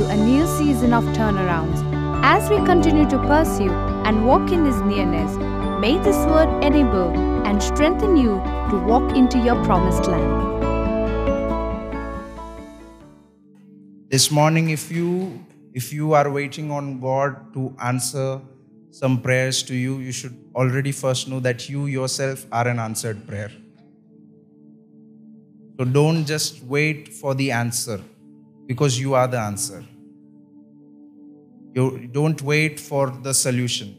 To a new season of turnarounds. As we continue to pursue and walk in His nearness, may this word enable and strengthen you to walk into your promised land. this morning if you if you are waiting on god to answer some prayers to you you should already first know that you yourself are an answered prayer so don't just wait for the answer because you are the answer you don't wait for the solution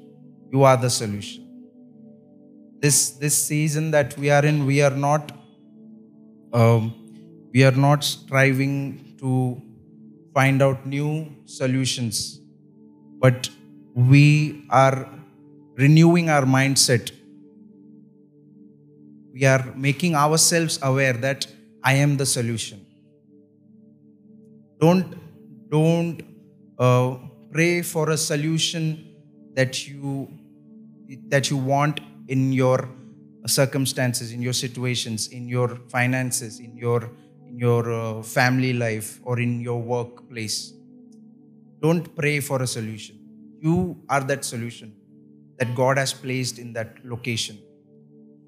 you are the solution this this season that we are in we are not um, we are not striving to find out new solutions, but we are renewing our mindset. We are making ourselves aware that I am the solution. Don't don't uh, pray for a solution that you that you want in your circumstances, in your situations, in your finances, in your in your uh, family life or in your workplace. Don't pray for a solution. You are that solution that God has placed in that location.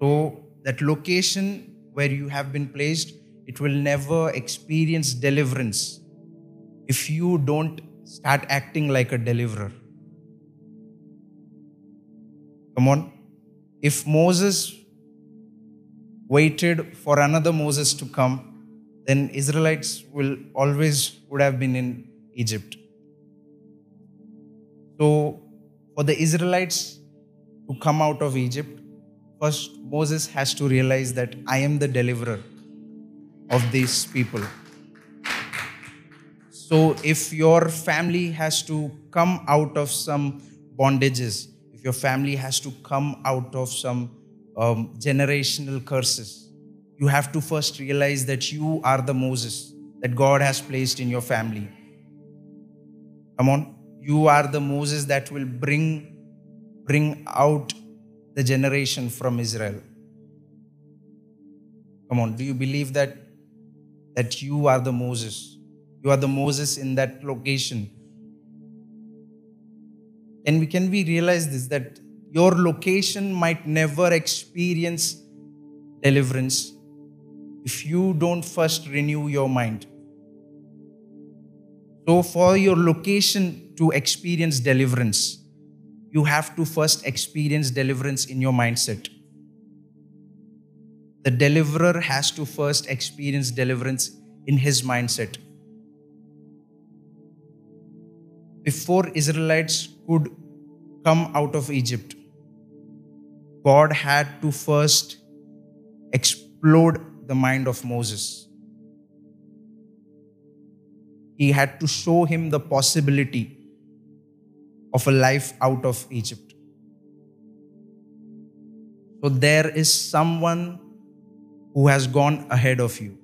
So, that location where you have been placed, it will never experience deliverance if you don't start acting like a deliverer. Come on. If Moses waited for another Moses to come, then Israelites will always would have been in Egypt. So for the Israelites to come out of Egypt, first Moses has to realize that I am the deliverer of these people. So if your family has to come out of some bondages, if your family has to come out of some um, generational curses, you have to first realize that you are the Moses that God has placed in your family. Come on. You are the Moses that will bring, bring out the generation from Israel. Come on. Do you believe that? That you are the Moses. You are the Moses in that location. And we can we realize this that your location might never experience deliverance if you don't first renew your mind. So, for your location to experience deliverance, you have to first experience deliverance in your mindset. The deliverer has to first experience deliverance in his mindset. Before Israelites could come out of Egypt, God had to first explode the mind of Moses. He had to show him the possibility of a life out of Egypt. So there is someone who has gone ahead of you.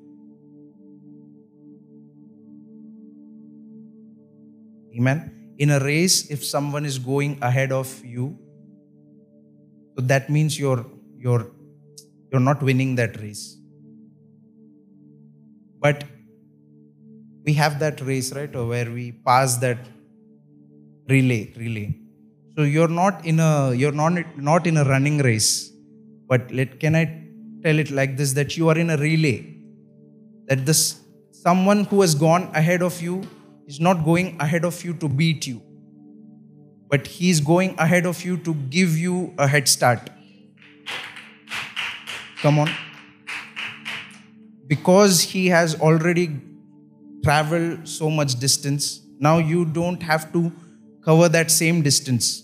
Amen. In a race, if someone is going ahead of you, so that means you're you're you're not winning that race. But we have that race, right, where we pass that relay, relay. So you're not in a you're not not in a running race, but let can I tell it like this that you are in a relay. That this someone who has gone ahead of you is not going ahead of you to beat you, but he's going ahead of you to give you a head start. Come on because he has already traveled so much distance, now you don't have to cover that same distance.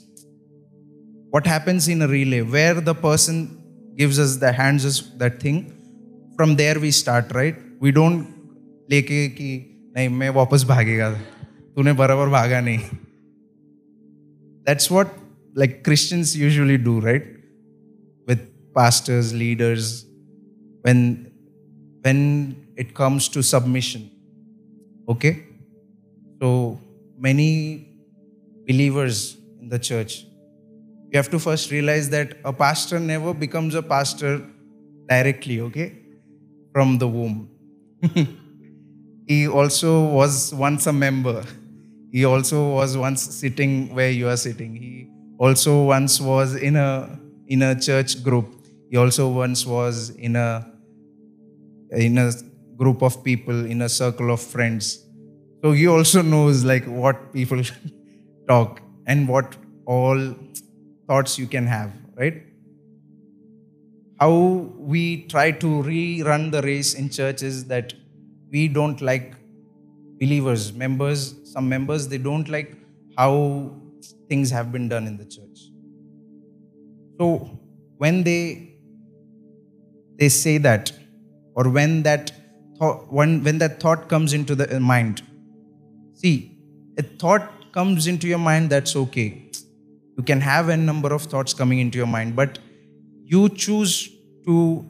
What happens in a relay, where the person gives us the hands us that thing, from there we start, right? We don't लेके कि नहीं मैं वापस भागेगा तूने बराबर भागा नहीं that's what like christians usually do right with pastors leaders when when it comes to submission. Okay? So many believers in the church, you have to first realize that a pastor never becomes a pastor directly, okay? From the womb. he also was once a member. He also was once sitting where you are sitting. He also once was in a in a church group. He also once was in a in a group of people, in a circle of friends. So he also knows like what people talk and what all thoughts you can have, right? How we try to rerun the race in church is that we don't like believers, members, some members, they don't like how things have been done in the church. So when they they say that, or when that thought, when, when that thought comes into the mind, see, a thought comes into your mind, that's okay. You can have a number of thoughts coming into your mind, but you choose to,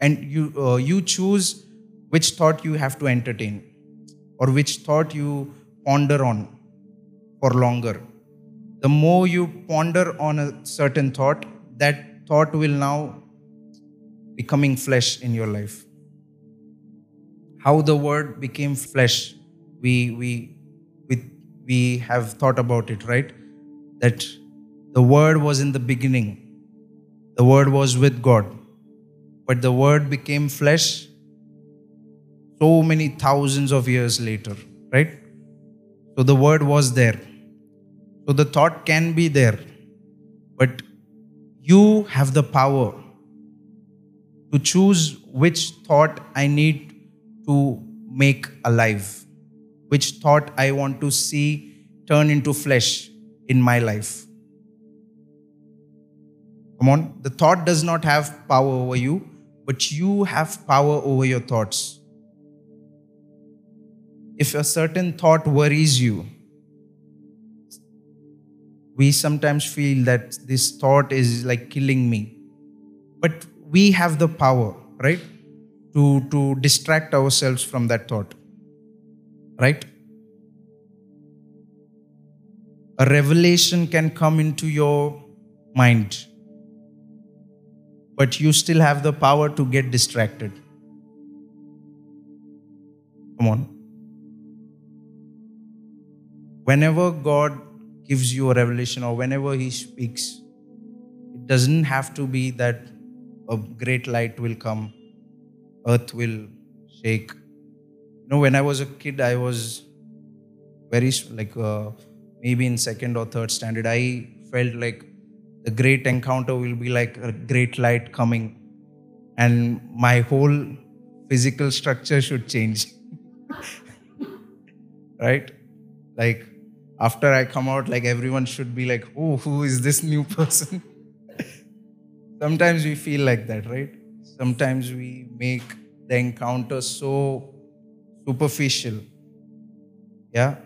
and you uh, you choose which thought you have to entertain, or which thought you ponder on for longer. The more you ponder on a certain thought, that thought will now becoming flesh in your life. How the word became flesh, we we we, we have thought about it, right? That the word was in the beginning. The word was with God. But the word became flesh so many thousands of years later, right? So the word was there. So the thought can be there. But you have the power to choose which thought I need to make alive, which thought I want to see turn into flesh in my life. Come on, the thought does not have power over you, but you have power over your thoughts. If a certain thought worries you, we sometimes feel that this thought is like killing me. But we have the power, right? To, to distract ourselves from that thought. Right? A revelation can come into your mind, but you still have the power to get distracted. Come on. Whenever God gives you a revelation or whenever He speaks, it doesn't have to be that a great light will come, earth will shake. You know, when I was a kid, I was very like uh, maybe in second or third standard, I felt like the great encounter will be like a great light coming, and my whole physical structure should change. right? Like after I come out, like everyone should be like, oh, who is this new person? Sometimes we feel like that, right? Sometimes we make the encounter so superficial. Yeah?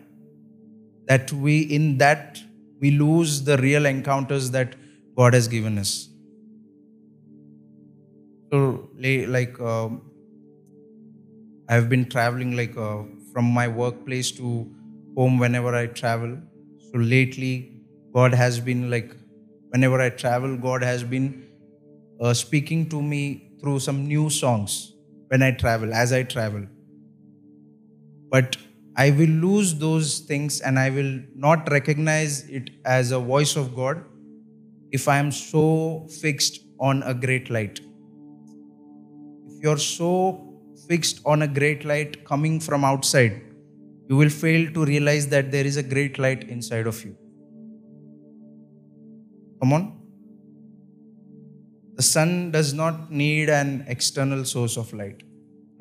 That we, in that, we lose the real encounters that God has given us. So, like, um, I've been traveling like uh, from my workplace to home whenever I travel. So lately, God has been like, whenever I travel, God has been uh, speaking to me through some new songs when I travel, as I travel. But I will lose those things and I will not recognize it as a voice of God if I am so fixed on a great light. If you're so fixed on a great light coming from outside, you will fail to realize that there is a great light inside of you. Come on. The sun does not need an external source of light,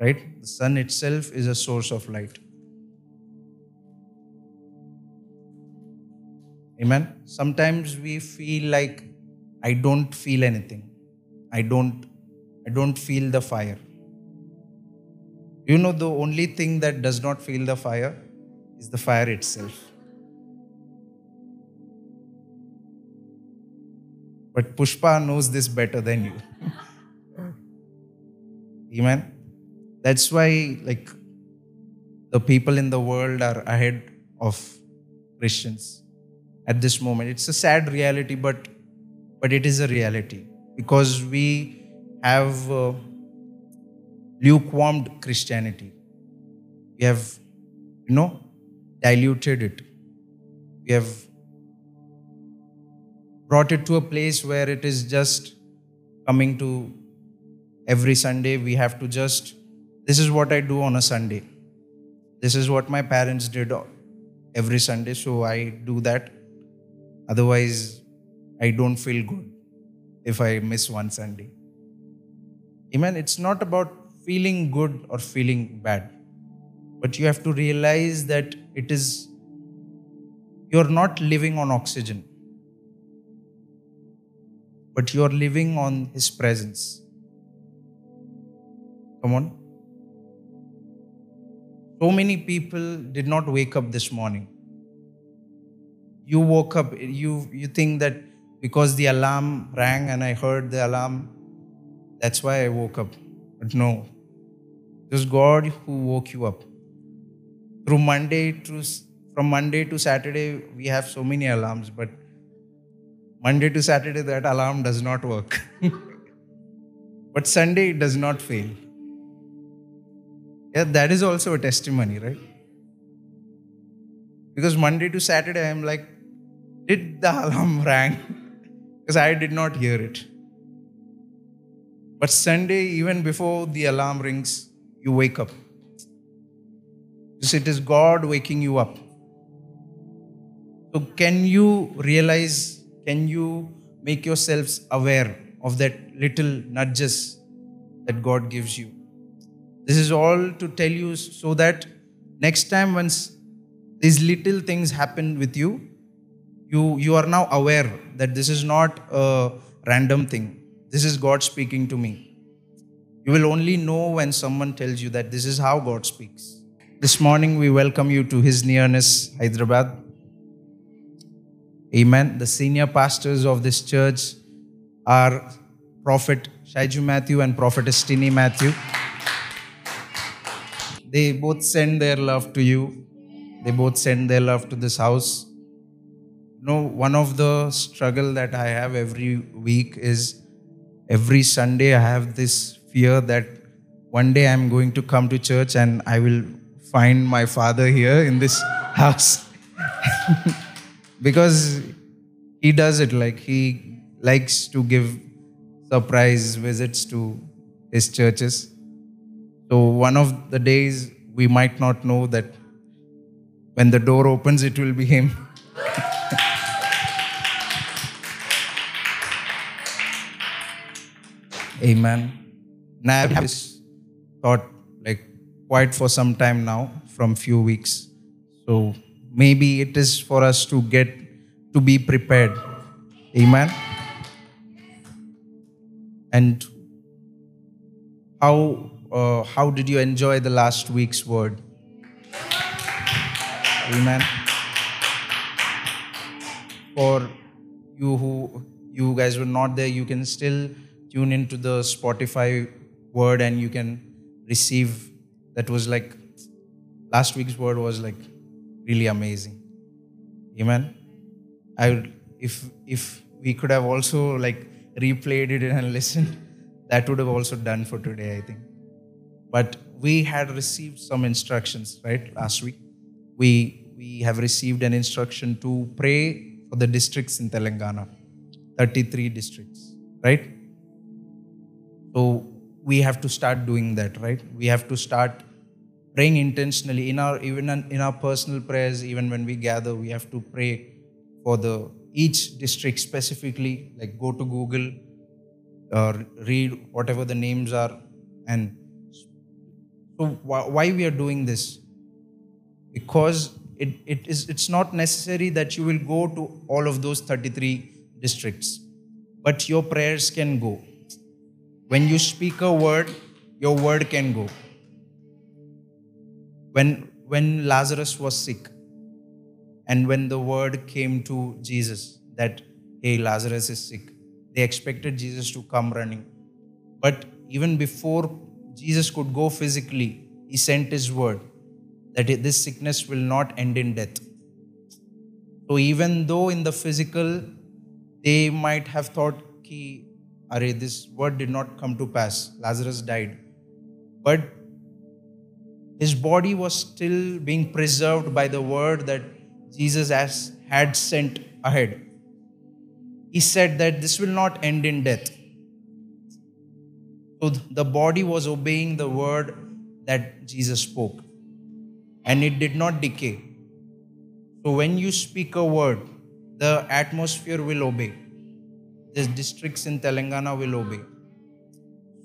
right? The sun itself is a source of light. Amen. Sometimes we feel like I don't feel anything. I don't I don't feel the fire. You know, the only thing that does not feel the fire is the fire itself. But Pushpa knows this better than you. Amen. That's why, like, the people in the world are ahead of Christians at this moment. It's a sad reality, but but it is a reality because we have uh, lukewarm Christianity. We have, you know, diluted it. We have brought it to a place where it is just coming to every Sunday. We have to just, this is what I do on a Sunday. This is what my parents did every Sunday, so I do that. Otherwise, I don't feel good if I miss one Sunday. Amen. It's not about feeling good or feeling bad, but you have to realize that it is, you're not living on oxygen, but you're living on His presence. Come on. So many people did not wake up this morning. You woke up, you, you think that because the alarm rang and I heard the alarm, that's why I woke up. But no, was God who woke you up. Through Monday to from Monday to Saturday, we have so many alarms, but Monday to Saturday, that alarm does not work. but Sunday, it does not fail. Yeah, that is also a testimony, right? Because Monday to Saturday, I'm like, did the alarm rang? because I did not hear it. But Sunday, even before the alarm rings, you wake up. Because it is God waking you up. So, can you realize, can you make yourselves aware of that little nudges that God gives you? This is all to tell you so that next time, once these little things happen with you, you, you are now aware that this is not a random thing. This is God speaking to me. You will only know when someone tells you that this is how God speaks. This morning, we welcome you to His nearness, Hyderabad. Amen. The senior pastors of this church are Prophet Shaiju Matthew and Prophetess Tini Matthew. They both send their love to you. They both send their love to this house. You know, one of the struggle that I have every week is every Sunday I have this fear that one day I'm going to come to church and I will find my father here in this house. because he does it like he likes to give surprise visits to his churches. So one of the days we might not know that when the door opens, it will be him. Amen. Now I have thought like quite for some time now, from few weeks. So maybe it is for us to get to be prepared. Amen. And how uh, how did you enjoy the last week's word? Amen. For you who you guys were not there, you can still tune into the Spotify word and you can receive. That was like last week's word was like really amazing. Amen. I would, if if we could have also like replayed it and listened, that would have also done for today, I think. But we had received some instructions, right, last week. We we have received an instruction to pray for the districts in Telangana, 33 districts, right? So we have to start doing that, right? We have to start praying intentionally in our even in our personal prayers. Even when we gather, we have to pray for the each district specifically. Like go to Google, or read whatever the names are, and so why we are doing this? Because it, it is it's not necessary that you will go to all of those 33 districts, but your prayers can go. When you speak a word, your word can go. When when Lazarus was sick, and when the word came to Jesus that hey Lazarus is sick, they expected Jesus to come running. But even before Jesus could go physically, he sent his word that this sickness will not end in death. So even though in the physical they might have thought ki, Are, this word did not come to pass, Lazarus died. But his body was still being preserved by the word that Jesus has, had sent ahead. He said that this will not end in death. So the body was obeying the word that Jesus spoke, and it did not decay. So when you speak a word, the atmosphere will obey. The districts in Telangana will obey.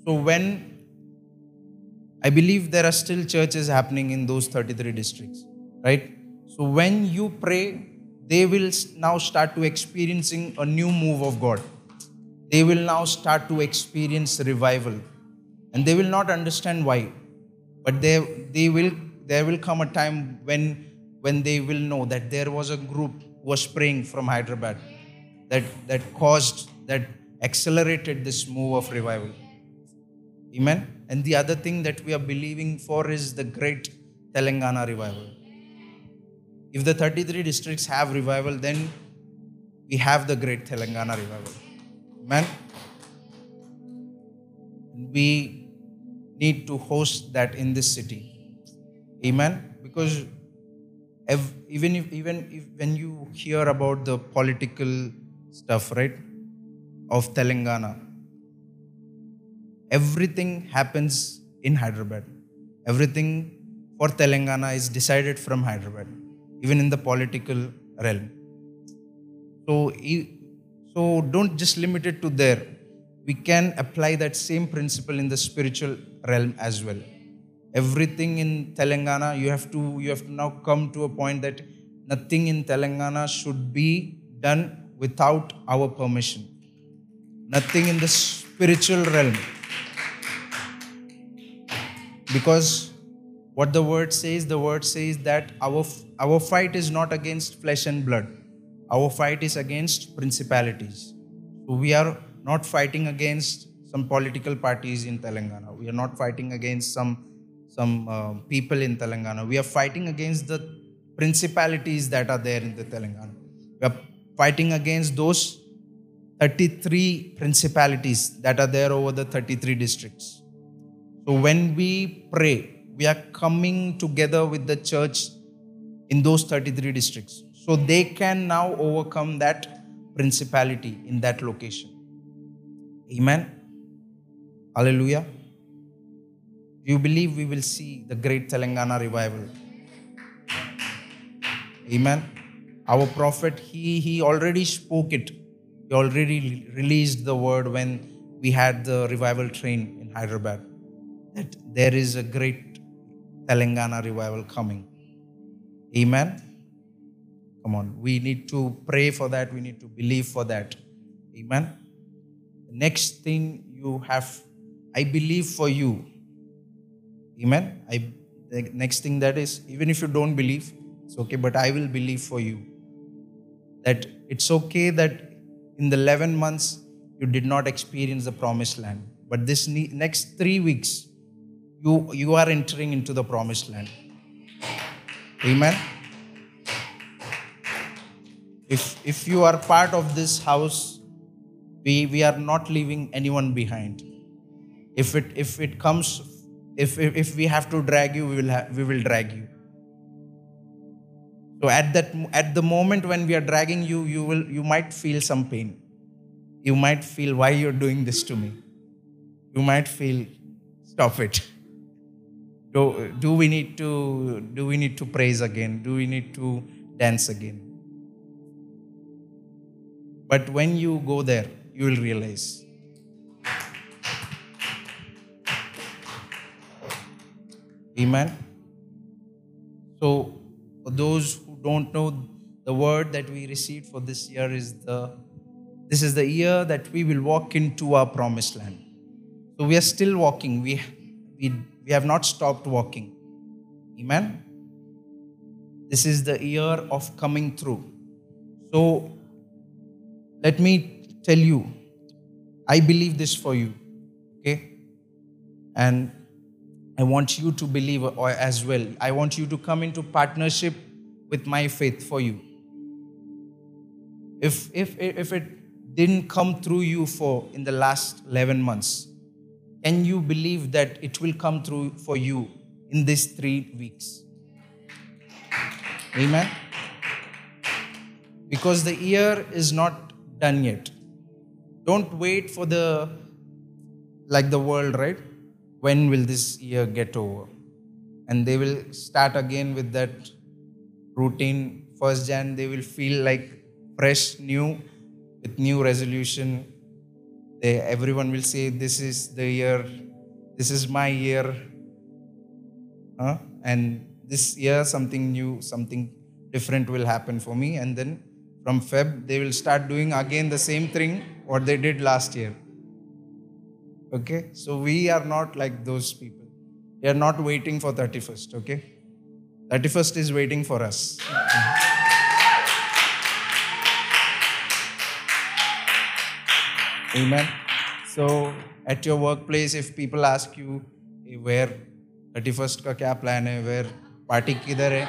So when I believe there are still churches happening in those 33 districts, right? So when you pray, they will now start to experiencing a new move of God. They will now start to experience revival. And they will not understand why. But they, they will, there will come a time when, when they will know that there was a group who was praying from Hyderabad that, that caused, that accelerated this move of revival. Amen. And the other thing that we are believing for is the great Telangana revival. If the 33 districts have revival, then we have the great Telangana revival. Amen. We need to host that in this city. Amen. Because even if even if when you hear about the political stuff, right, of Telangana, everything happens in Hyderabad. Everything for Telangana is decided from Hyderabad, even in the political realm. So, so don't just limit it to there. We can apply that same principle in the spiritual realm as well. Everything in Telangana, you have to you have to now come to a point that nothing in Telangana should be done without our permission. Nothing in the spiritual realm because what the word says, the word says that our, our fight is not against flesh and blood. Our fight is against principalities. So we are not fighting against some political parties in Telangana. We are not fighting against some, some uh, people in Telangana. We are fighting against the principalities that are there in the Telangana. We are fighting against those 33 principalities that are there over the 33 districts. So when we pray, we are coming together with the church in those 33 districts. So they can now overcome that principality in that location. Amen. Hallelujah. Do you believe we will see the great Telangana revival? Amen. Our prophet, he, he already spoke it. He already released the word when we had the revival train in Hyderabad that there is a great Telangana revival coming. Amen. Come on, we need to pray for that, we need to believe for that. Amen. The next thing you have, I believe for you. Amen. I the next thing that is, even if you don't believe, it's okay, but I will believe for you. That it's okay that in the 11 months you did not experience the promised land. But this next three weeks, you, you are entering into the promised land. Amen. If, if you are part of this house, we, we are not leaving anyone behind. If it, if it comes, if, if, if we have to drag you, we will, ha- we will drag you. So at that at the moment when we are dragging you, you will you might feel some pain. You might feel why you're doing this to me. You might feel stop it. Do, do we need to do we need to praise again? Do we need to dance again? But when you go there you will realize. Amen. So for those who don't know the word that we received for this year is the this is the year that we will walk into our promised land so we are still walking we we we have not stopped walking. Amen. This is the year of coming through. So let me tell you, I believe this for you. Okay? And I want you to believe as well. I want you to come into partnership with my faith for you. If, if, if it didn't come through you for in the last 11 months, can you believe that it will come through for you in these three weeks. Amen. Because the year is not done yet. Don't wait for the, like the world, right? When will this year get over? And they will start again with that routine. First Jan, they will feel like fresh, new, with new resolution. They, everyone will say, This is the year, this is my year. Huh? And this year, something new, something different will happen for me. And then from Feb, they will start doing again the same thing what they did last year. Okay? So we are not like those people. We are not waiting for 31st, okay? 31st is waiting for us. Amen. So at your workplace, if people ask you "Hey, where 31st का क्या plan है, where party किधर है,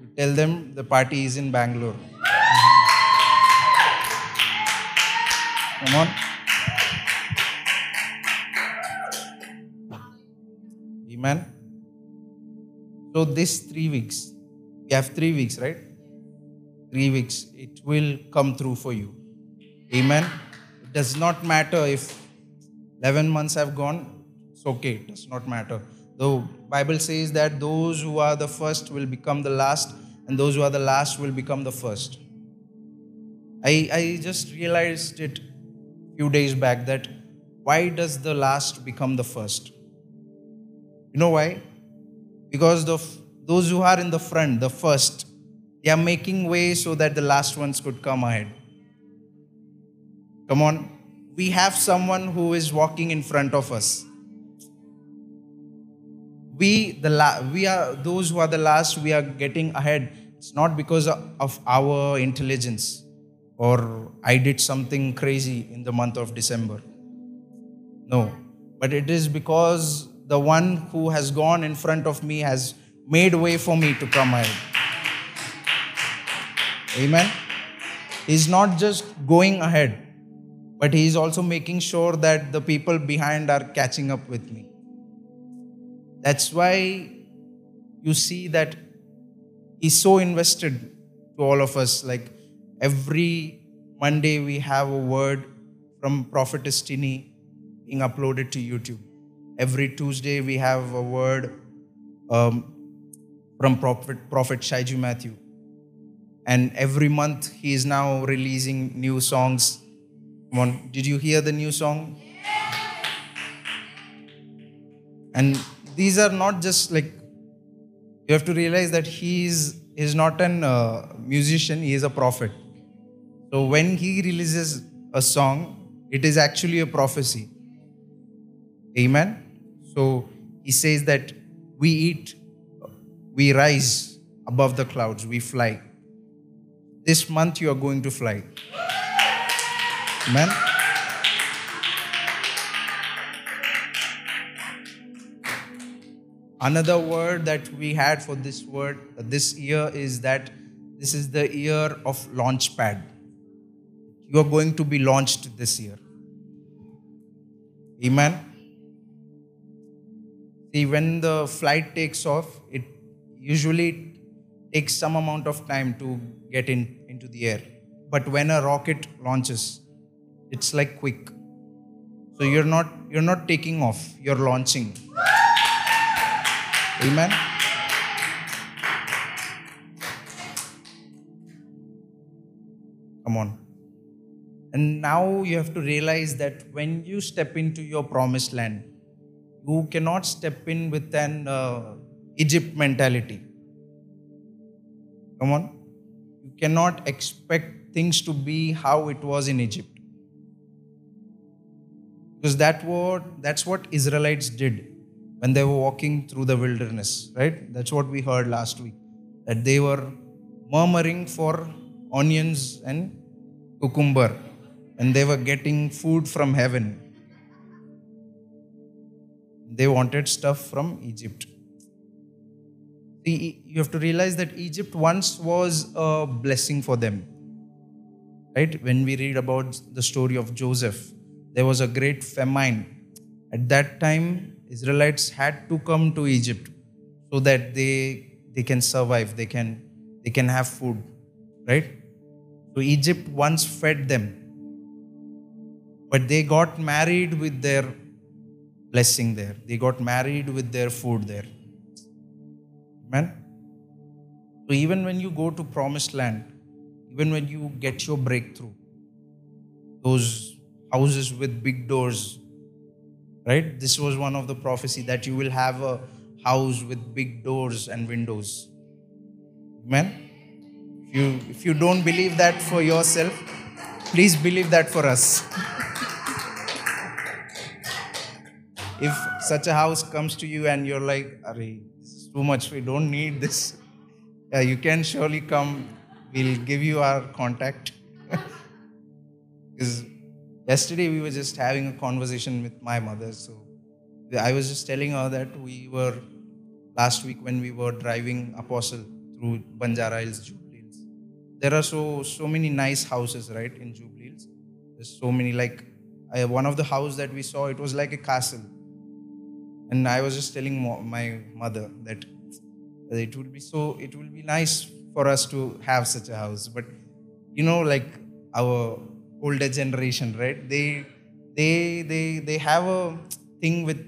you tell them the party is in Bangalore. Come on. Amen. So this three weeks, we have three weeks, right? Three weeks, it will come through for you. Amen. It does not matter if 11 months have gone, it's okay, it does not matter. The Bible says that those who are the first will become the last, and those who are the last will become the first. I, I just realized it few days back that why does the last become the first? You know why? Because the, those who are in the front, the first, they are making way so that the last ones could come ahead. Come on. We have someone who is walking in front of us. We, the la- we are those who are the last, we are getting ahead. It's not because of our intelligence or I did something crazy in the month of December. No. But it is because the one who has gone in front of me has made way for me to come ahead. Amen. He's not just going ahead, but he's also making sure that the people behind are catching up with me. That's why you see that he's so invested to all of us. Like every Monday, we have a word from Prophetess Tini being uploaded to YouTube. Every Tuesday, we have a word um, from Prophet, Prophet Shaiju Matthew. And every month, he is now releasing new songs. Come on, did you hear the new song? And these are not just like, you have to realize that he is, is not an uh, musician, he is a prophet. So when he releases a song, it is actually a prophecy. Amen. So he says that we eat, we rise above the clouds, we fly. This month you are going to fly. Amen. Another word that we had for this word this year is that this is the year of launch pad. You are going to be launched this year. Amen. See, when the flight takes off, it usually takes some amount of time to get in, into the air. But when a rocket launches, it's like quick. So you're not you're not taking off, you're launching. Amen. Come on. And now you have to realize that when you step into your promised land, you cannot step in with an uh, Egypt mentality. Come on. You cannot expect things to be how it was in Egypt. Because that what, that's what Israelites did when they were walking through the wilderness, right? That's what we heard last week. That they were murmuring for onions and cucumber, and they were getting food from heaven. They wanted stuff from Egypt. You have to realize that Egypt once was a blessing for them. Right? When we read about the story of Joseph, there was a great famine. At that time, Israelites had to come to Egypt so that they they can survive, they can they can have food, right? So Egypt once fed them, but they got married with their blessing there. They got married with their food there. Amen. So even when you go to promised land, even when you get your breakthrough, those houses with big doors, right? This was one of the prophecy that you will have a house with big doors and windows. Amen. If you if you don't believe that for yourself, please believe that for us. If such a house comes to you and you're like, Are this is too much, we don't need this. Yeah, you can surely come. We'll give you our contact. Because yesterday we were just having a conversation with my mother. So I was just telling her that we were last week when we were driving Apostle through Banjara Hills, Jubilee. There are so so many nice houses, right, in Jubilee Hills. There's so many like I, one of the houses that we saw, it was like a castle. And I was just telling my mother that it would be so, it will be nice for us to have such a house. But you know, like our older generation, right? They they they they have a thing with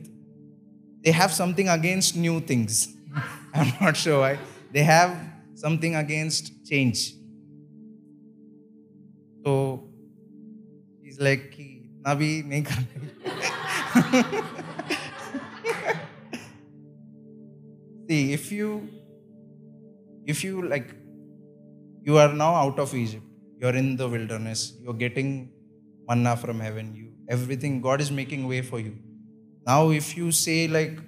they have something against new things. I'm not sure why. They have something against change. So he's like, Nabi nahi See, if you if you like you are now out of Egypt, you're in the wilderness, you're getting manna from heaven, you everything, God is making way for you. Now if you say like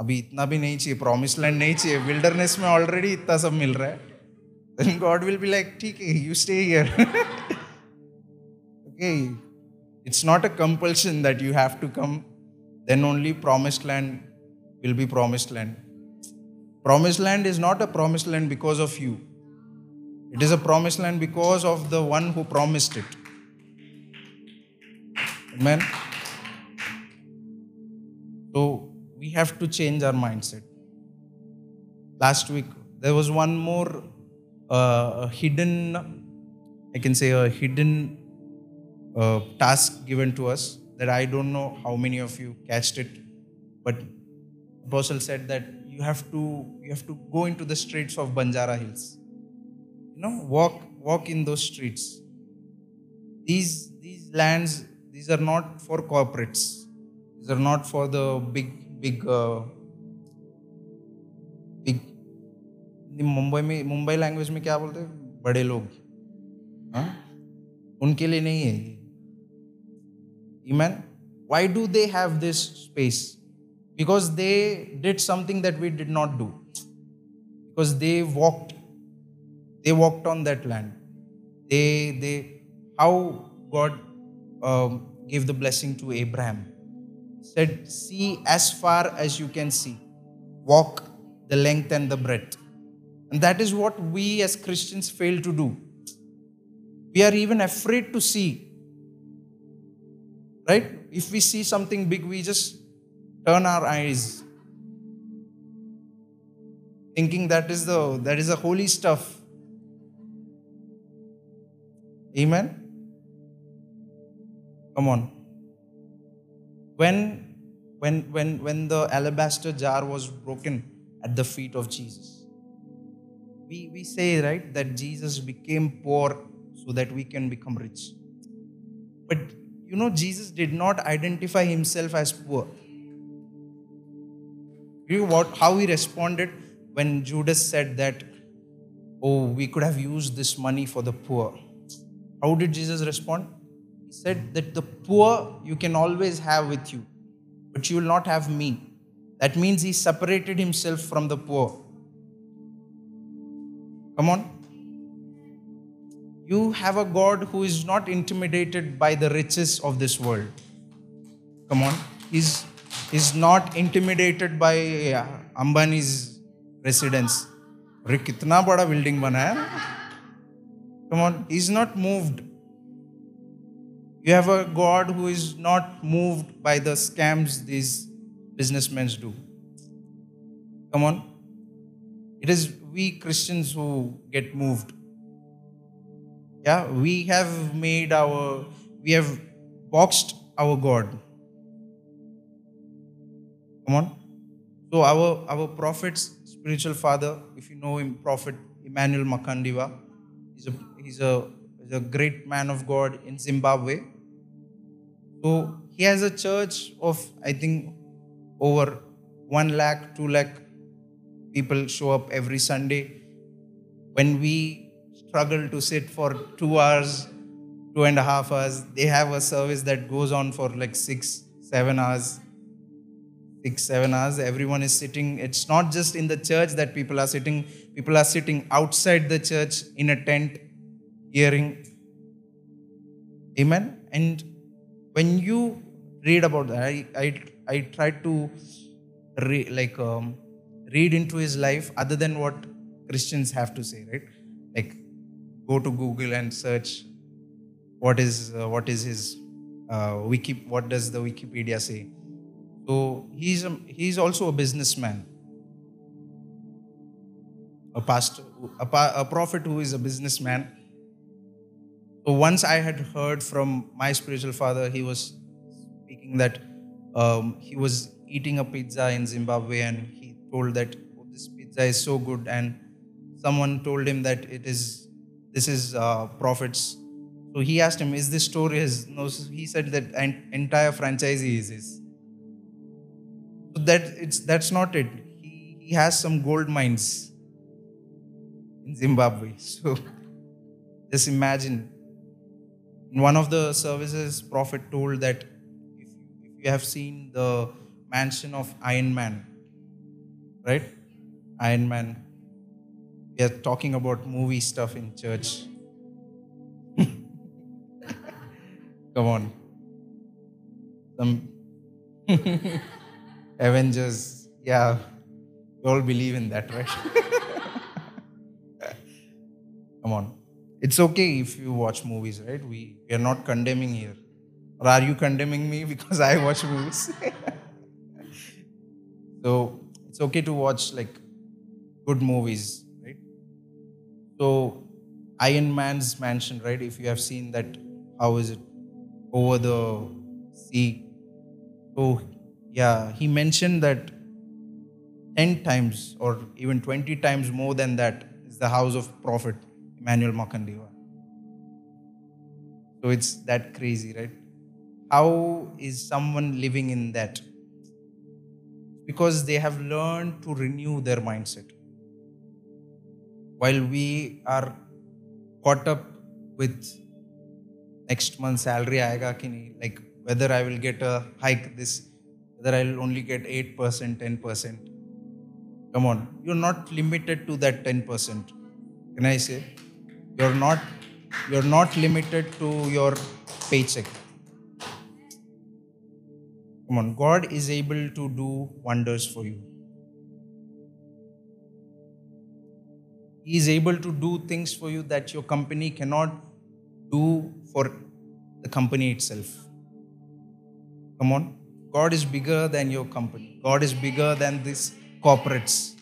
अभी इतना भी नहीं चाहिए promise land नहीं चाहिए wilderness में already इतना सब मिल रहा है then God will be like, ठीक है, you stay here. okay, it's not a compulsion that you have to come. Then only promised land will be promised land. Promised land is not a promised land because of you. It is a promised land because of the one who promised it. Amen. So we have to change our mindset. Last week, there was one more uh, hidden, I can say, a hidden uh, task given to us that I don't know how many of you catched it, but Apostle said that you have to you have to go into the streets of Banjara Hills. You know, walk walk in those streets. These these lands these are not for corporates. These are not for the big big uh, big Mumbai में Mumbai language में क्या बोलते हैं बड़े लोग हाँ उनके लिए नहीं है Amen. Why do they have this space? Because they did something that we did not do. Because they walked they walked on that land. They they how god um, gave the blessing to abraham. He said see as far as you can see. Walk the length and the breadth. And that is what we as christians fail to do. We are even afraid to see. Right? If we see something big we just turn our eyes thinking that is the that is the holy stuff. Amen? Come on. When when when when the alabaster jar was broken at the feet of jesus we we say right that jesus became poor so that we can become rich. But you know jesus did not identify himself as poor you what how he responded when Judas said that, oh, we could have used this money for the poor. How did Jesus respond? He said that the poor you can always have with you, but you will not have me. That means he separated himself from the poor. Come on. You have a God who is not intimidated by the riches of this world. Come on. He's is not intimidated by Ambani's residence. अरे कितना बड़ा building बना है Come on, he's not moved. You have a God who is not moved by the scams these businessmen do. Come on. It is we Christians who get moved. Yeah, we have made our, we have boxed our God. Come on. So our our prophet's spiritual father, if you know him, Prophet Emmanuel Makandiwa, he's a he's a he's a great man of God in Zimbabwe. So he has a church of I think over one lakh, two lakh people show up every Sunday. When we struggle to sit for two hours, two and a half hours, they have a service that goes on for like six, seven hours six, seven hours. Everyone is sitting. It's not just in the church that people are sitting, people are sitting outside the church in a tent, hearing. Amen. And when you read about that, I, I, I tried to re, like um, read into his life other than what Christians have to say, right? Like go to Google and search what is uh, what is his uh, wiki what does the Wikipedia say so he's, a, he's also a businessman, a pastor, a, a prophet who is a businessman. So once I had heard from my spiritual father, he was speaking that um, he was eating a pizza in Zimbabwe and he told that oh, this pizza is so good and someone told him that it is this is uh, prophets. So he asked him, "Is this story his?" No, he said that entire franchise is his. That it's that's not it. He, he has some gold mines in Zimbabwe. So just imagine. In one of the services, Prophet told that if you, if you have seen the mansion of Iron Man, right? Iron Man. We are talking about movie stuff in church. Come on. Some Avengers. Yeah, we all believe in that, right? Come on. It's okay if you watch movies, right? We, we are not condemning here. Or are you condemning me because I watch movies? so it's okay to watch like good movies, right? So Iron Man's mansion, right? If you have seen that, how is it over the sea? So yeah, he mentioned that 10 times or even 20 times more than that is the house of Prophet Emmanuel Makandiwa. So it's that crazy, right? How is someone living in that? Because they have learned to renew their mindset. While we are caught up with next month's salary, like whether I will get a hike this whether I'll only get 8%, 10%. Come on, you're not limited to that 10%. Can I say? You're not you're not limited to your paycheck. Come on, God is able to do wonders for you. He is able to do things for you that your company cannot do for the company itself. Come on. God is bigger than your company. God is bigger than these corporates.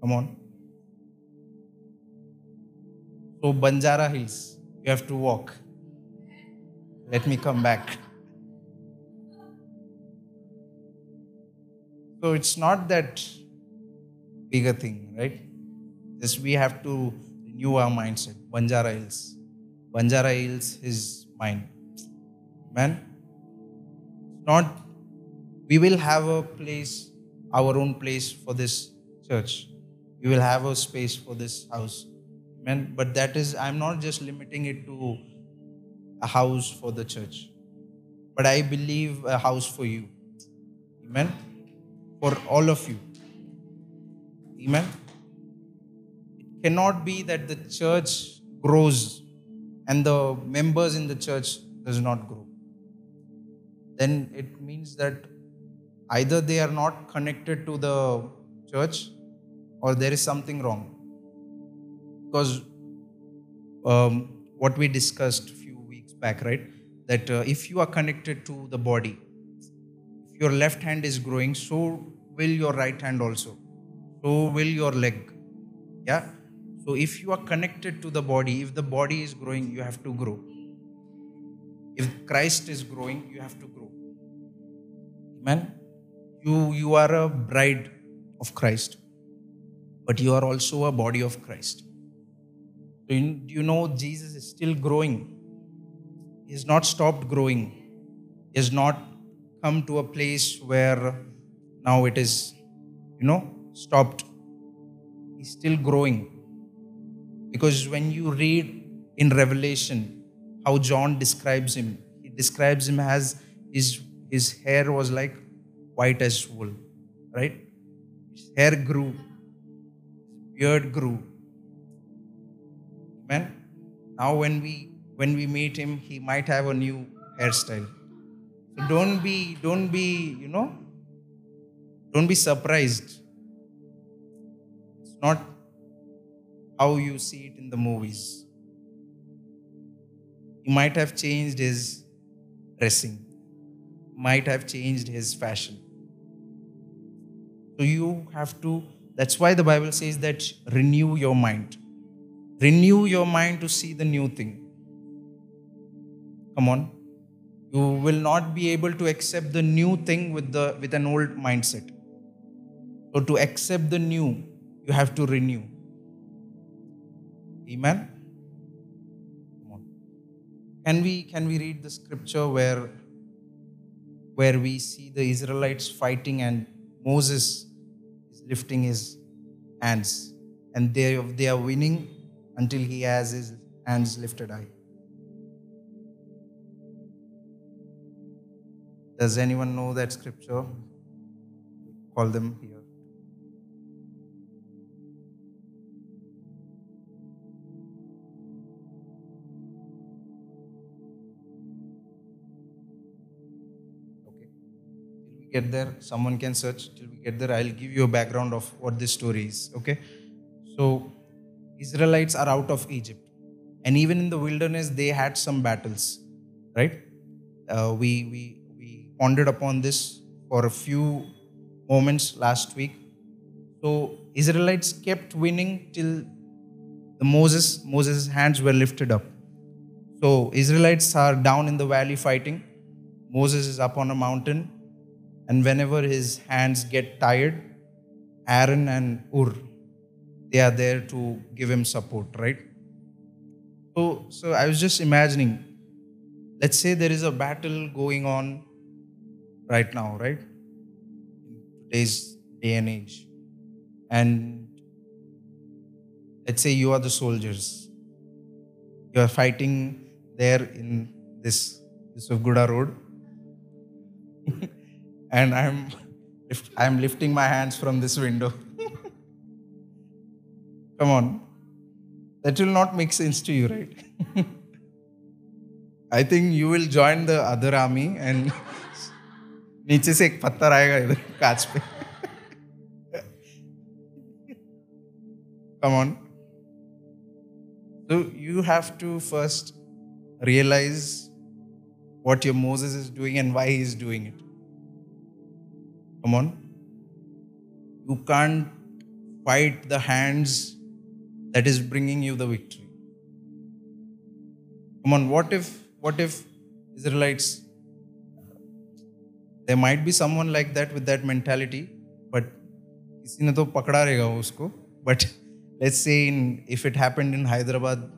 Come on. So, Banjara Hills, you have to walk. Let me come back. So, it's not that bigger thing, right? Just we have to renew our mindset. Banjara Hills. Banjara Hills is mine. Man, not we will have a place our own place for this church. We will have a space for this house. Amen. But that is i'm not just limiting it to a house for the church but i believe a house for you. Amen. For all of you. Amen. It cannot be that the church grows and the members in the church does not grow then it means that either they are not connected to the church or there is something wrong. Because um, what we discussed a few weeks back, right? That uh, if you are connected to the body, if your left hand is growing, so will your right hand also. So will your leg. Yeah. So if you are connected to the body, if the body is growing, you have to grow. If Christ is growing, you have to grow. Amen. You you are a bride of Christ, but you are also a body of Christ. So you, you know Jesus is still growing. He has not stopped growing. He has not come to a place where now it is, you know, stopped. He's still growing. Because when you read in Revelation how John describes him, he describes him as his, his hair was like white as wool, right? His hair grew, his beard grew. Amen. Now when we when we meet him, he might have a new hairstyle. So don't be, don't be, you know, don't be surprised. It's not how you see it in the movies. He might have changed his dressing, might have changed his fashion. So you have to, that's why the Bible says that renew your mind. Renew your mind to see the new thing. Come on. You will not be able to accept the new thing with, the, with an old mindset. So, to accept the new, you have to renew. Amen. Can we can we read the scripture where where we see the Israelites fighting and Moses is lifting his hands and they, they are winning until he has his hands lifted high. Does anyone know that scripture? Call them get there, someone can search. Till we get there, I'll give you a background of what this story is. Okay. So, Israelites are out of Egypt. And even in the wilderness, they had some battles, right? Uh, we, we, we pondered upon this for a few moments last week. So, Israelites kept winning till the Moses, Moses' hands were lifted up. So, Israelites are down in the valley fighting. Moses is up on a mountain. And whenever his hands get tired, Aaron and Hur, they are there to give him support, right? So, so I was just imagining, let's say there is a battle going on right now, right? In today's day and age. And let's say you are the soldiers. You are fighting there in this Yusufguda road. and I'm I'm lifting my hands from this window. Come on. That will not make sense to you, right? I think you will join the other army and नीचे से एक पत्थर आएगा इधर कांच पे Come on. So you have to first realize what your Moses is doing and why he is doing it. Come on. You can't fight the hands that is bringing you the victory. Come on, what if what if Israelites there might be someone like that with that mentality, but किसी ने तो पकड़ा रहेगा उसको. But let's say in, if it happened in Hyderabad,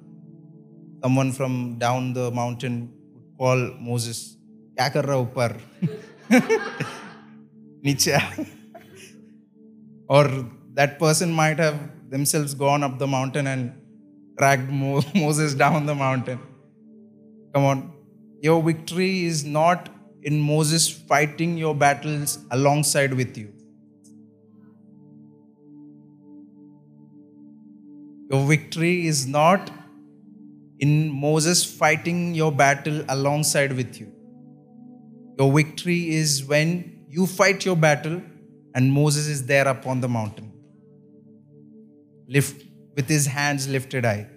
someone from down the mountain would call Moses, क्या कर रहा ऊपर? Niche. or that person might have themselves gone up the mountain and dragged Mo- Moses down the mountain. Come on. Your victory is not in Moses fighting your battles alongside with you. Your victory is not in Moses fighting your battle alongside with you. Your victory is when you fight your battle and Moses is there upon the mountain. Lift with his hands lifted high.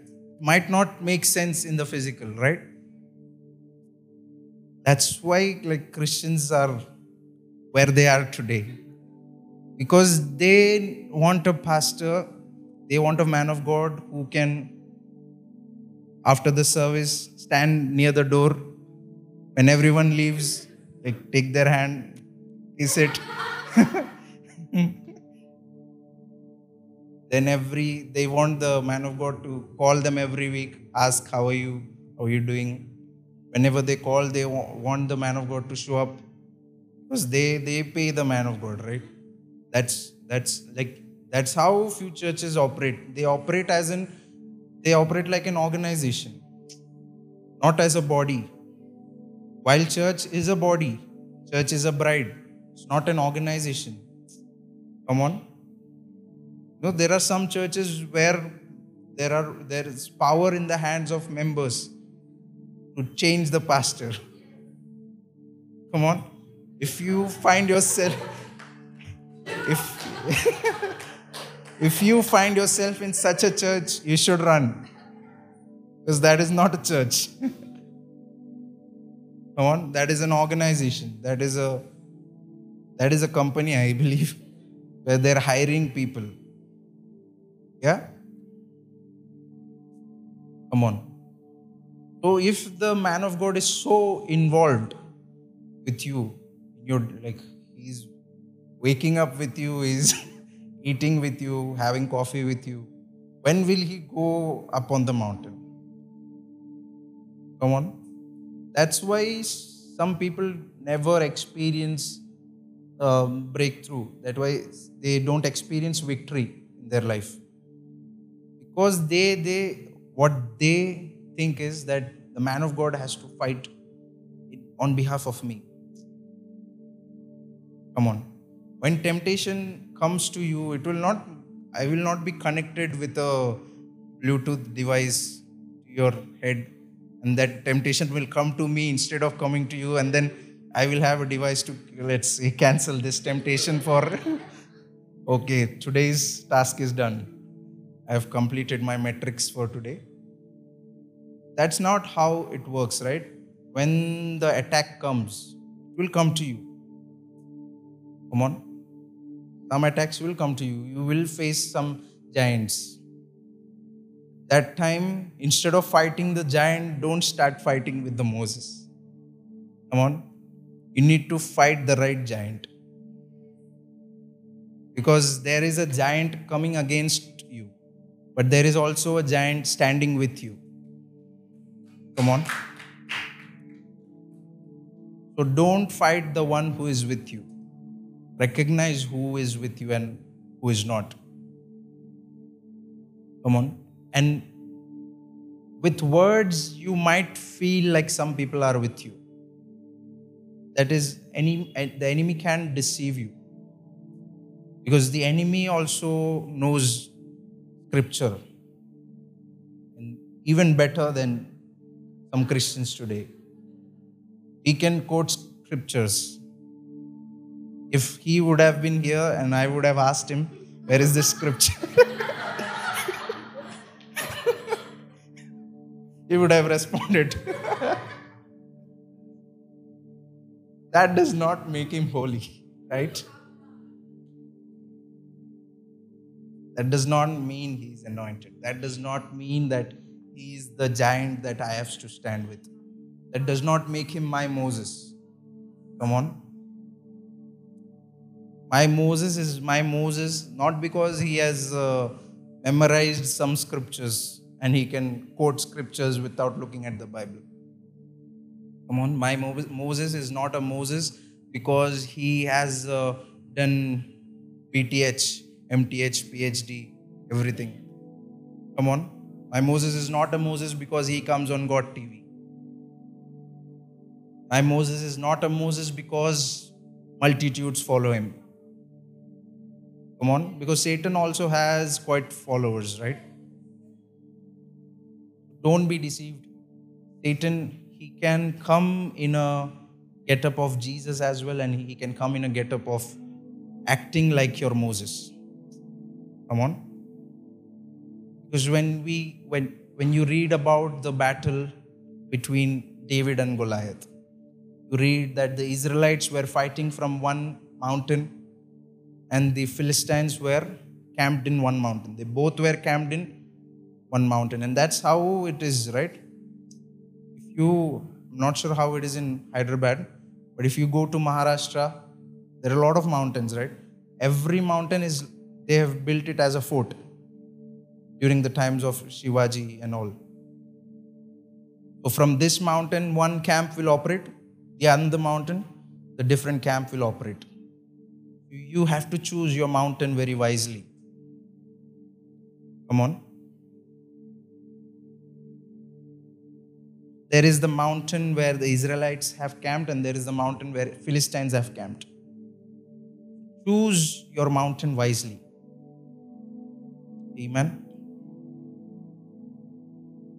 Might not make sense in the physical, right? That's why like Christians are where they are today. because they want a pastor, they want a man of God who can, after the service, stand near the door when everyone leaves, like take their hand, kiss it. then every they want the man of god to call them every week ask how are you? How are you doing? Whenever they call they want the man of god to show up. Because they they pay the man of god right? That's that's like that's how few churches operate. They operate as in they operate like an organization not as a body. While church is a body church is a bride it's not an organization come on no, there are some churches where there are there is power in the hands of members to change the pastor. Come on. If you find yourself if if you find yourself in such a church, you should run. Because that is not a church. Come on, that is an organization. That is a that is a company, I believe, where they're hiring people. Yeah? Come on. So if the man of God is so involved with you, you're like he's waking up with you, he's eating with you, having coffee with you. When will he go up on the mountain? Come on. That's why some people never experience um, breakthrough. That's why they don't experience victory in their life. Because they they what they think is that the man of god has to fight on behalf of me. Come on. When temptation comes to you it will not i will not be connected with a bluetooth device to your head. And that temptation will come to me instead of coming to you. And then i will have a device to let's say cancel this temptation for okay today's task is done I have completed my metrics for today. That's not how it works, right? When the attack comes, it will come to you. Come on. Some attacks will come to you. You will face some giants. That time, instead of fighting the giant, don't start fighting with the Moses. Come on. You need to fight the right giant. Because there is a giant coming against you but there is also a giant standing with you. Come on. So don't fight the one who is with you. Recognize who is with you and who is not. Come on. And with words, you might feel like some people are with you. That is, any, eh, the enemy can deceive you. Because the enemy also knows scripture and even better than some Christians today. He can quote scriptures. If he would have been here and I would have asked him, Where is this scripture? he would have responded. that does not make him holy, right? That does not mean he is anointed. That does not mean that he is the giant that I have to stand with. That does not make him my Moses. Come on. My Moses is my Moses not because he has uh, memorized some scriptures and he can quote scriptures without looking at the Bible. Come on, my Mo- Moses is not a Moses because he has uh, done BTH, MTH, PhD, everything. Come on. My Moses is not a Moses because he comes on God TV. My Moses is not a Moses because multitudes follow him. Come on, because Satan also has quite followers, right? Don't be deceived. Satan, he can come in a get-up of Jesus as well, and he can come in a get-up of acting like your Moses. Come on. Because when we when when you read about the battle between David and Goliath, you read that the Israelites were fighting from one mountain and the Philistines were camped in one mountain. They both were camped in one mountain, and that's how it is, right? You, I'm not sure how it is in Hyderabad, but if you go to Maharashtra, there are a lot of mountains, right? Every mountain is, they have built it as a fort during the times of Shivaji and all. So from this mountain, one camp will operate, the other mountain, the different camp will operate. You have to choose your mountain very wisely. Come on. There is the mountain where the Israelites have camped, and there is the mountain where Philistines have camped. Choose your mountain wisely. Amen.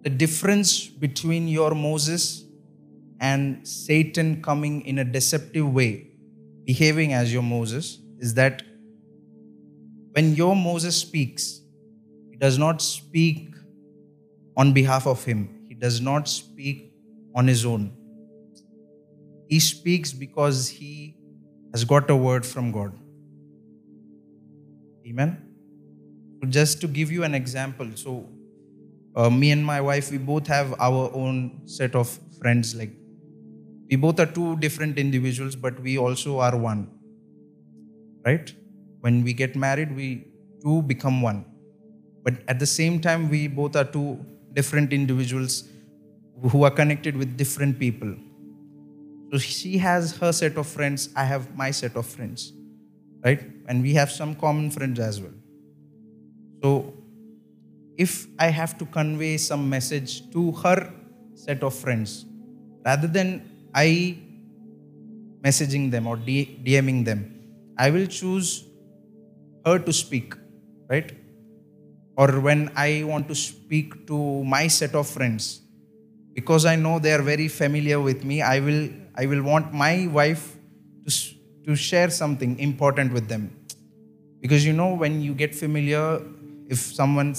The difference between your Moses and Satan coming in a deceptive way, behaving as your Moses, is that when your Moses speaks, he does not speak on behalf of him, does not speak on his own. He speaks because he has got a word from God. Amen. Just to give you an example, so uh, me and my wife, we both have our own set of friends. Like we both are two different individuals, but we also are one. Right? When we get married, we two become one. But at the same time, we both are two different individuals who are connected with different people. So she has her set of friends, I have my set of friends. Right? And we have some common friends as well. So if I have to convey some message to her set of friends, rather than I messaging them or DMing them, I will choose her to speak, right? Or when I want to speak to my set of friends, because I know they are very familiar with me, I will I will want my wife to to share something important with them, because you know when you get familiar, if someone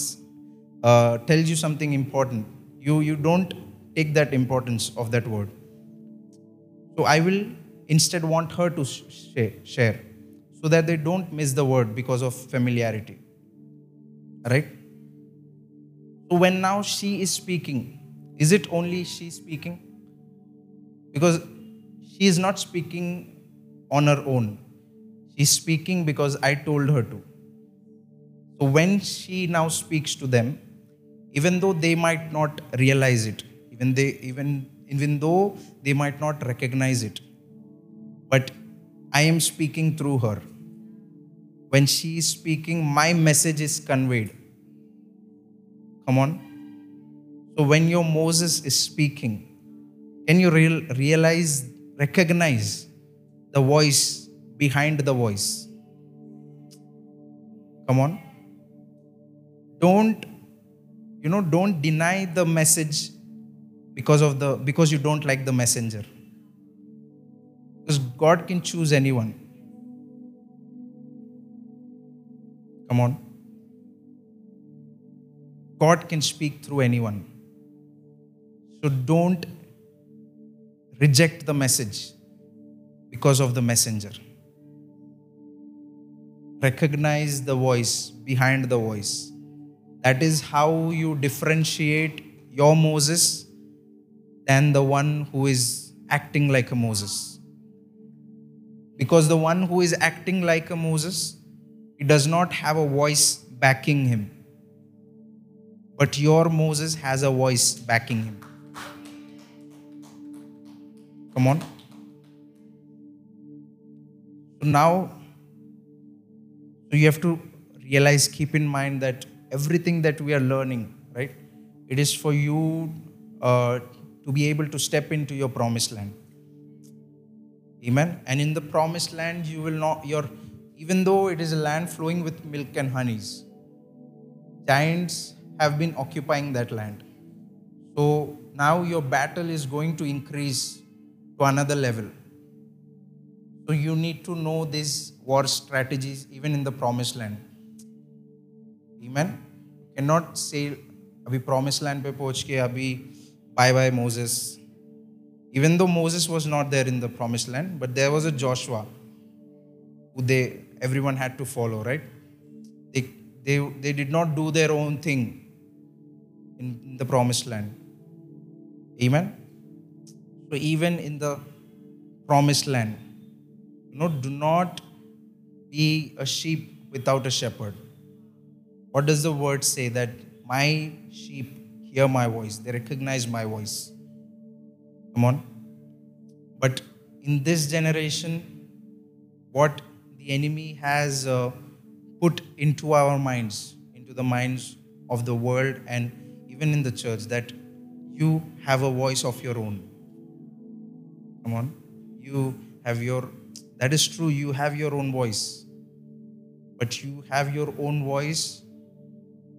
uh, tells you something important, you, you don't take that importance of that word. So I will instead want her to share so that they don't miss the word because of familiarity. Right? So when now she is speaking, is it only she speaking? Because she is not speaking on her own. She's speaking because I told her to. So when she now speaks to them, even though they might not realize it, even they even even though they might not recognize it, but I am speaking through her. When she is speaking, my message is conveyed. Come on. So when your Moses is speaking, can you real, realize, recognize the voice behind the voice? Come on. Don't you know don't deny the message because of the because you don't like the messenger because god can choose anyone come on god can speak through anyone so don't reject the message because of the messenger recognize the voice behind the voice that is how you differentiate your Moses than the one who is acting like a Moses. Because the one who is acting like a Moses, he does not have a voice backing him. But your Moses has a voice backing him. Come on. So now, so you have to realize, keep in mind that everything that we are learning, right? It is for you uh, to be able to step into your promised land. Amen. And in the promised land, you will not, your, even though it is a land flowing with milk and honeys, giants have been occupying that land. So now your battle is going to increase to another level. So you need to know these war strategies even in the promised land. Amen. Cannot say अभी promised land पे पहुंच के अभी bye bye Moses. Even though Moses was not there in the promised land, but there was a Joshua who they everyone had to follow, right? They, they, they did not do their own thing in the promised land. Amen? So, even in the promised land, you know, do not be a sheep without a shepherd. What does the word say? That my sheep hear my voice, they recognize my voice. Come on. But in this generation, what the enemy has uh, put into our minds, into the minds of the world and even in the church, that you have a voice of your own. Come on. You have your, that is true, you have your own voice. But you have your own voice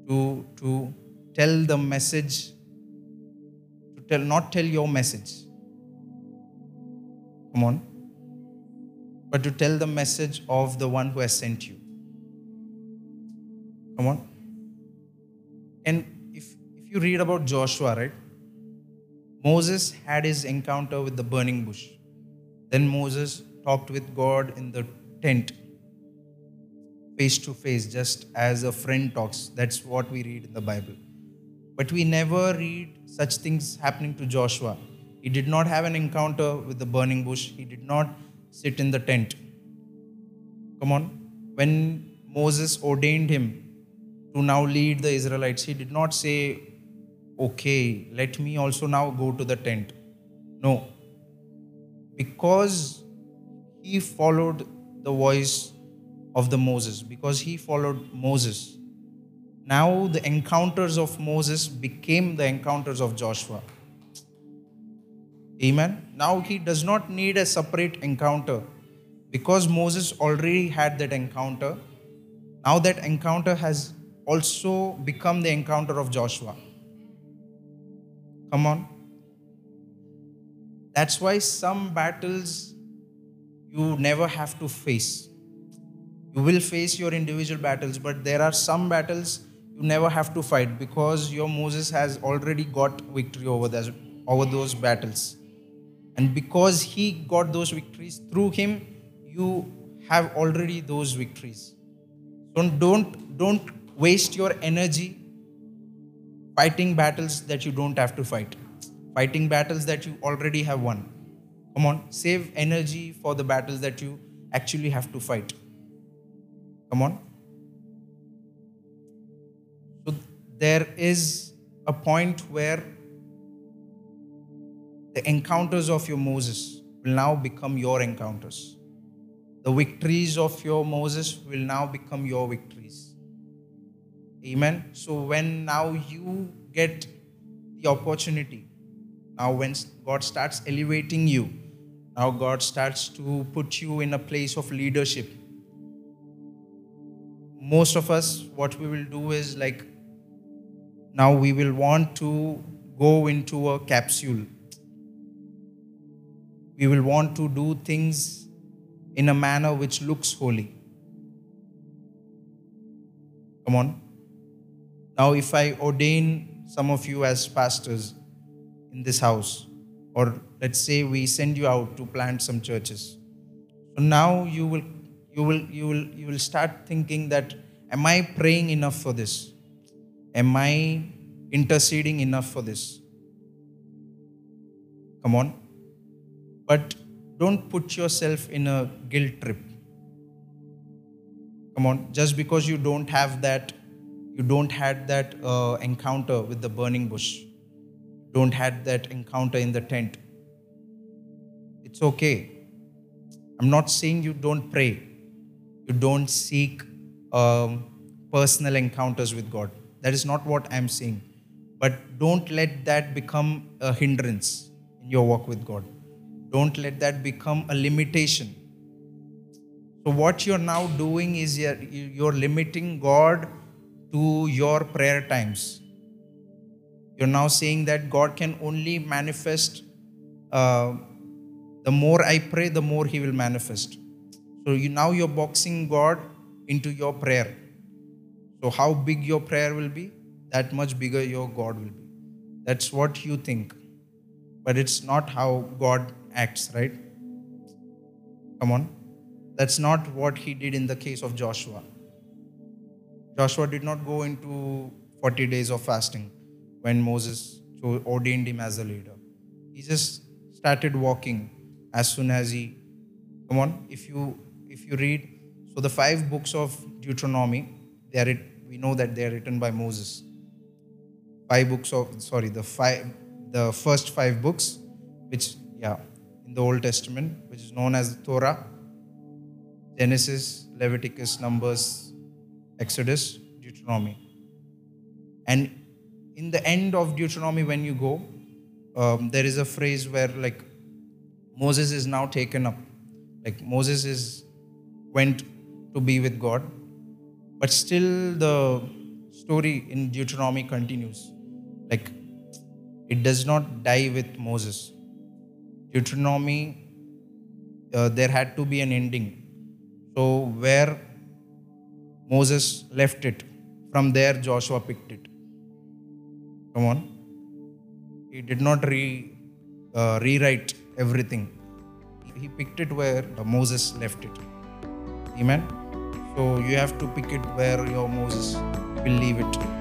to, to tell the message, to tell, not tell your message. Come on. But to tell the message of the one who has sent you. Come on. And if, if you read about Joshua, right? Moses had his encounter with the burning bush. Then Moses talked with God in the tent, face to face, just as a friend talks. That's what we read in the Bible. But we never read such things happening to Joshua. He did not have an encounter with the burning bush, he did not sit in the tent. Come on. When Moses ordained him to now lead the Israelites, he did not say, Okay, let me also now go to the tent. No. Because he followed the voice of the Moses, because he followed Moses, now the encounters of Moses became the encounters of Joshua. Amen. Now he does not need a separate encounter because Moses already had that encounter. Now that encounter has also become the encounter of Joshua. Come on. That's why some battles you never have to face. You will face your individual battles, but there are some battles you never have to fight because your Moses has already got victory over those, over those battles. And because he got those victories through him, you have already those victories. Don't, don't, don't waste your energy fighting battles that you don't have to fight, fighting battles that you already have won. Come on, save energy for the battles that you actually have to fight. Come on. So there is a point where the encounters of your Moses will now become your encounters. The victories of your Moses will now become your victories. Amen. So when now you get the opportunity, now when God starts elevating you, now God starts to put you in a place of leadership. Most of us, what we will do is like, now we will want to go into a capsule. We will want to do things in a manner which looks holy. Come on. Now, if I ordain some of you as pastors in this house, or let's say we send you out to plant some churches, so now you will you will you will you will start thinking that am I praying enough for this? Am I interceding enough for this? Come on. But don't put yourself in a guilt trip. Come on, just because you don't have that you don't had that uh, encounter with the burning bush. Don't had that encounter in the tent. It's okay. I'm not saying you don't pray. You don't seek um, personal encounters with god. That is not what i'm saying. But don't let that become a hindrance in your walk with god. Don't let that become a limitation. So what you're now doing is you're, you're limiting god to your prayer times. You're now saying that God can only manifest. Uh, the more I pray, the more He will manifest. So you now you're boxing God into your prayer. So how big your prayer will be, that much bigger your God will be. That's what you think. But it's not how God acts, right? Come on. That's not what he did in the case of Joshua. Joshua did not go into 40 days of fasting when Moses ordained him as a leader. He just started walking as soon as he come on if you if you read so the five books of Deuteronomy they are we know that they are written by Moses. Five books of sorry the five the first five books which yeah in the Old Testament which is known as the Torah, Genesis, Leviticus, Numbers, Exodus, Deuteronomy. And in the end of Deuteronomy, when you go, um, there is a phrase where like Moses is now taken up. Like Moses is went to be with God, but still the story in Deuteronomy continues. Like it does not die with Moses. Deuteronomy, uh, there had to be an ending. So where Moses left it, from there Joshua picked it. Come on. He did not re, uh, rewrite everything. He picked it where Moses left it. Amen. So you have to pick it where your Moses will leave it.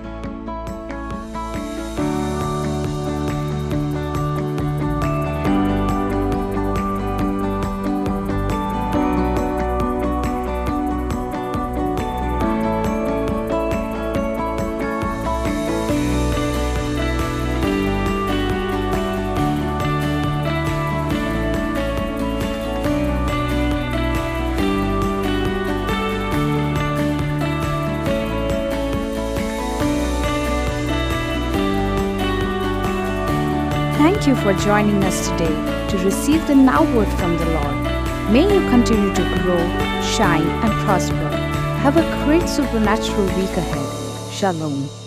For joining us today to receive the now word from the Lord. May you continue to grow, shine, and prosper. Have a great supernatural week ahead. Shalom.